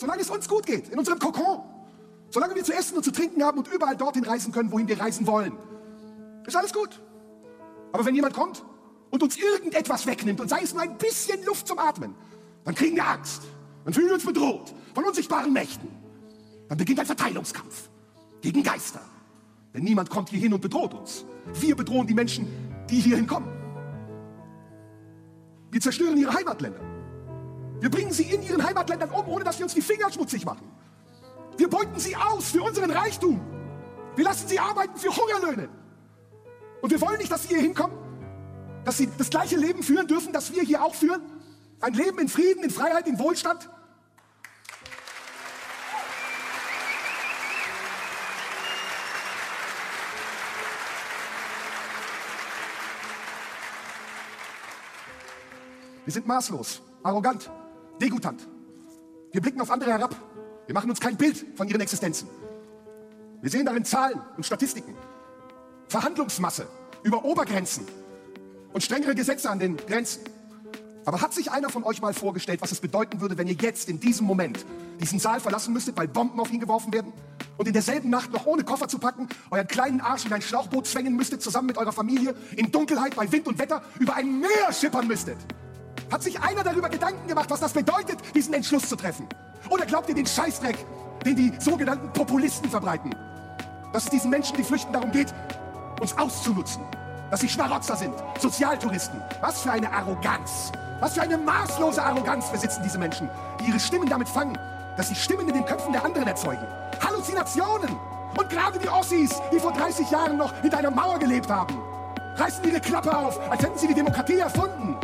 solange es uns gut geht, in unserem Kokon, solange wir zu essen und zu trinken haben und überall dorthin reisen können, wohin wir reisen wollen, ist alles gut. Aber wenn jemand kommt und uns irgendetwas wegnimmt und sei es nur ein bisschen Luft zum Atmen, dann kriegen wir Angst. Dann fühlen wir uns bedroht von unsichtbaren Mächten. Dann beginnt ein Verteilungskampf gegen Geister. Denn niemand kommt hier hin und bedroht uns. Wir bedrohen die Menschen, die hierhin kommen. Wir zerstören ihre Heimatländer. Wir bringen sie in ihren Heimatländern um, ohne dass wir uns die Finger schmutzig machen. Wir beuten sie aus für unseren Reichtum. Wir lassen sie arbeiten für Hungerlöhne. Und wir wollen nicht, dass sie hier hinkommen, dass sie das gleiche Leben führen dürfen, das wir hier auch führen. Ein Leben in Frieden, in Freiheit, in Wohlstand. Wir sind maßlos, arrogant, degutant. Wir blicken auf andere herab. Wir machen uns kein Bild von ihren Existenzen. Wir sehen darin Zahlen und Statistiken, Verhandlungsmasse über Obergrenzen und strengere Gesetze an den Grenzen. Aber hat sich einer von euch mal vorgestellt, was es bedeuten würde, wenn ihr jetzt in diesem Moment diesen Saal verlassen müsstet, weil Bomben auf ihn geworfen werden? Und in derselben Nacht noch ohne Koffer zu packen, euren kleinen Arsch in ein Schlauchboot zwängen müsstet, zusammen mit eurer Familie, in Dunkelheit, bei Wind und Wetter, über ein Meer schippern müsstet? Hat sich einer darüber Gedanken gemacht, was das bedeutet, diesen Entschluss zu treffen? Oder glaubt ihr den Scheißdreck, den die sogenannten Populisten verbreiten? Dass es diesen Menschen, die flüchten, darum geht, uns auszunutzen. Dass sie Schmarotzer sind, Sozialtouristen. Was für eine Arroganz. Was für eine maßlose Arroganz besitzen diese Menschen, die ihre Stimmen damit fangen, dass sie Stimmen in den Köpfen der anderen erzeugen. Halluzinationen. Und gerade die Ossis, die vor 30 Jahren noch hinter einer Mauer gelebt haben, reißen ihre Klappe auf, als hätten sie die Demokratie erfunden.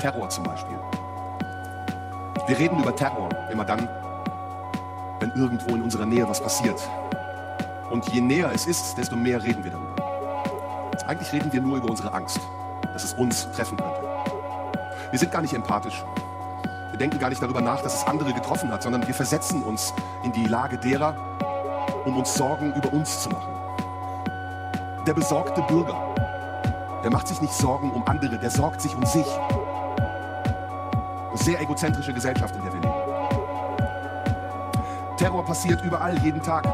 Terror zum Beispiel. Wir reden über Terror immer dann, wenn irgendwo in unserer Nähe was passiert. Und je näher es ist, desto mehr reden wir darüber. Eigentlich reden wir nur über unsere Angst, dass es uns treffen könnte. Wir sind gar nicht empathisch. Wir denken gar nicht darüber nach, dass es andere getroffen hat, sondern wir versetzen uns in die Lage derer, um uns Sorgen über uns zu machen. Der besorgte Bürger, der macht sich nicht Sorgen um andere, der sorgt sich um sich sehr egozentrische Gesellschaft, in der wir leben. Terror passiert überall, jeden Tag.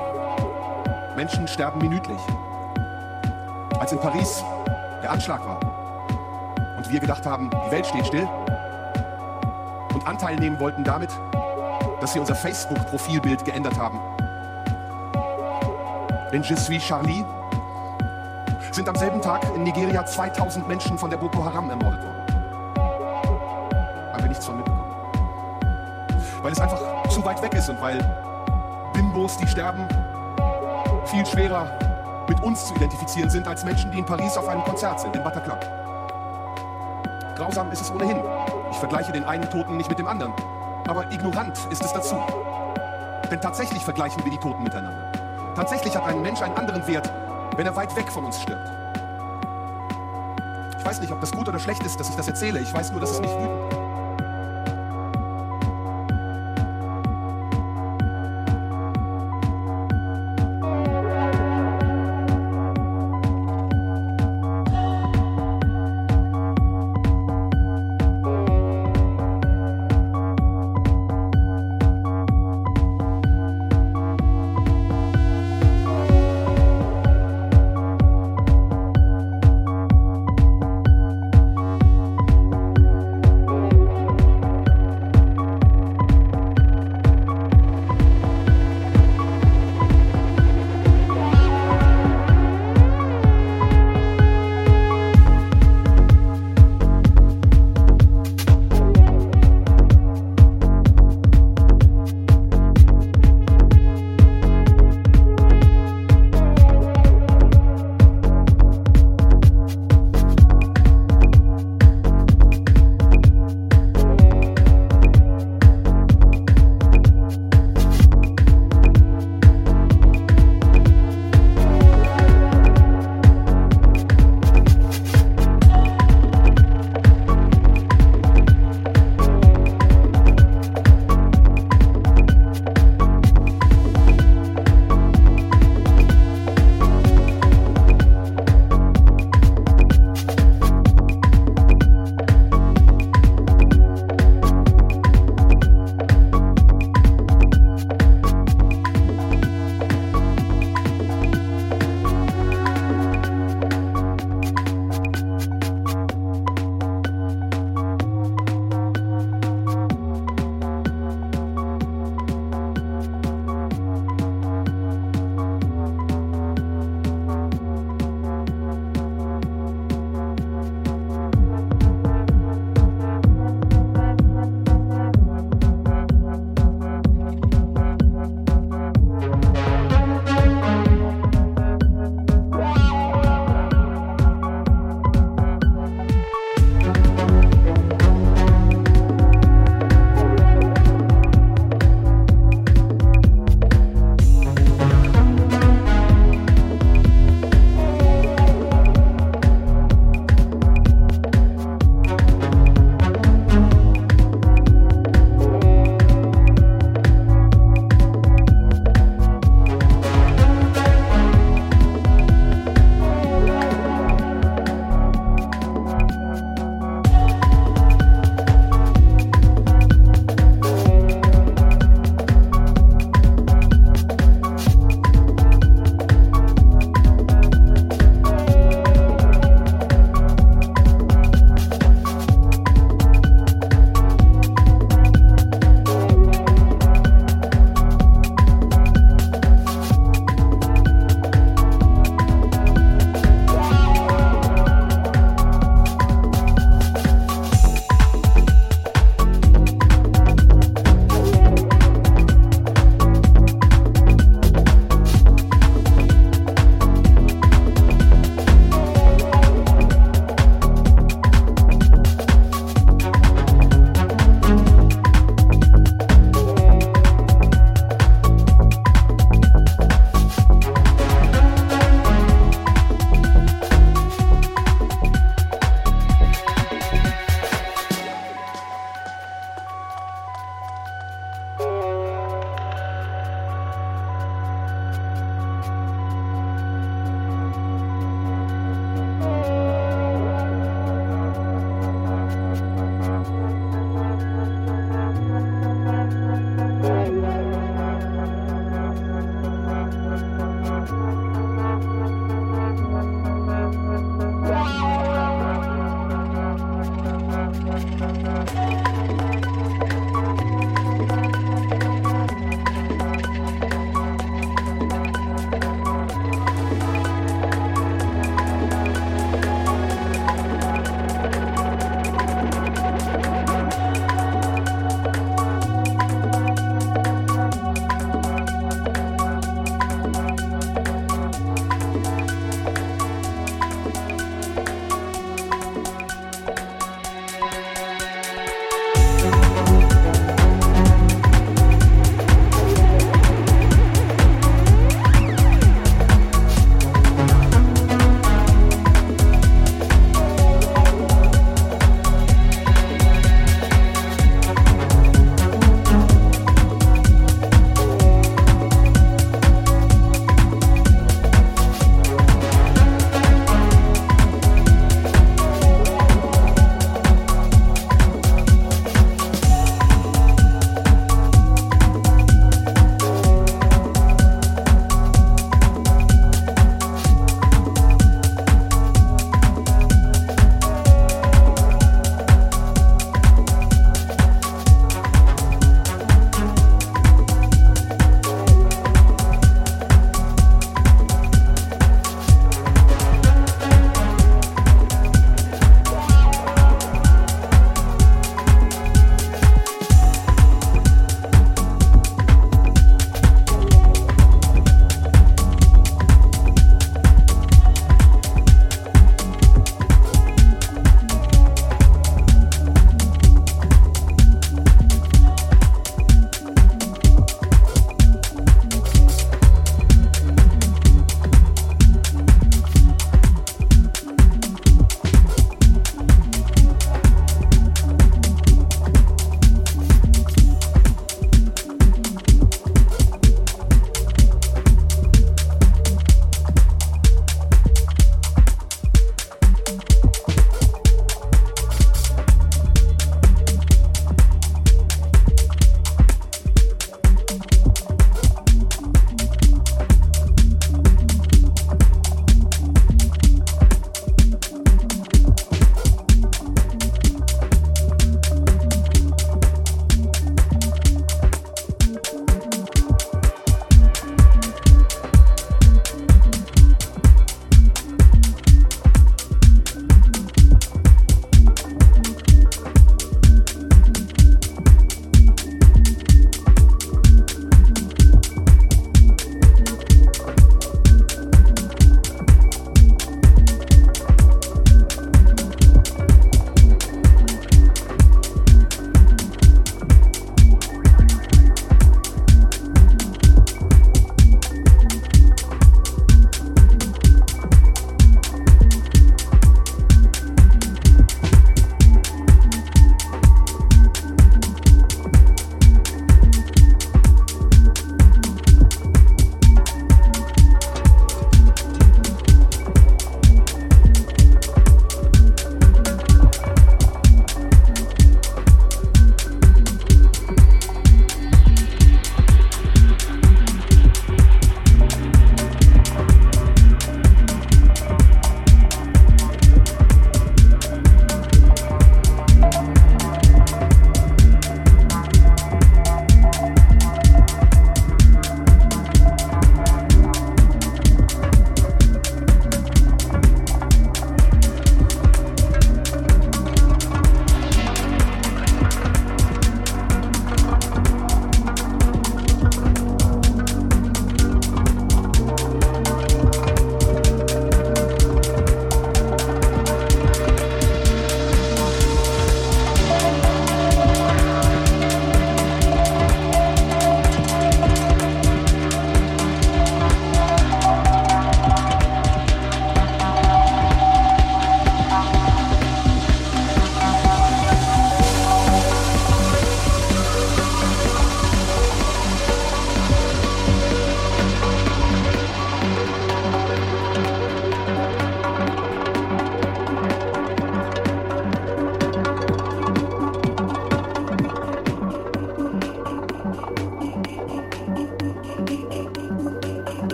Menschen sterben minütlich. Als in Paris der Anschlag war und wir gedacht haben, die Welt steht still und Anteil nehmen wollten damit, dass sie unser Facebook-Profilbild geändert haben. In Je suis Charlie sind am selben Tag in Nigeria 2000 Menschen von der Boko Haram ermordet ist und weil Bimbos, die sterben, viel schwerer mit uns zu identifizieren sind als Menschen, die in Paris auf einem Konzert sind, in Bataclan. Grausam ist es ohnehin. Ich vergleiche den einen Toten nicht mit dem anderen. Aber ignorant ist es dazu. Denn tatsächlich vergleichen wir die Toten miteinander. Tatsächlich hat ein Mensch einen anderen Wert, wenn er weit weg von uns stirbt. Ich weiß nicht, ob das gut oder schlecht ist, dass ich das erzähle. Ich weiß nur, dass es mich wütend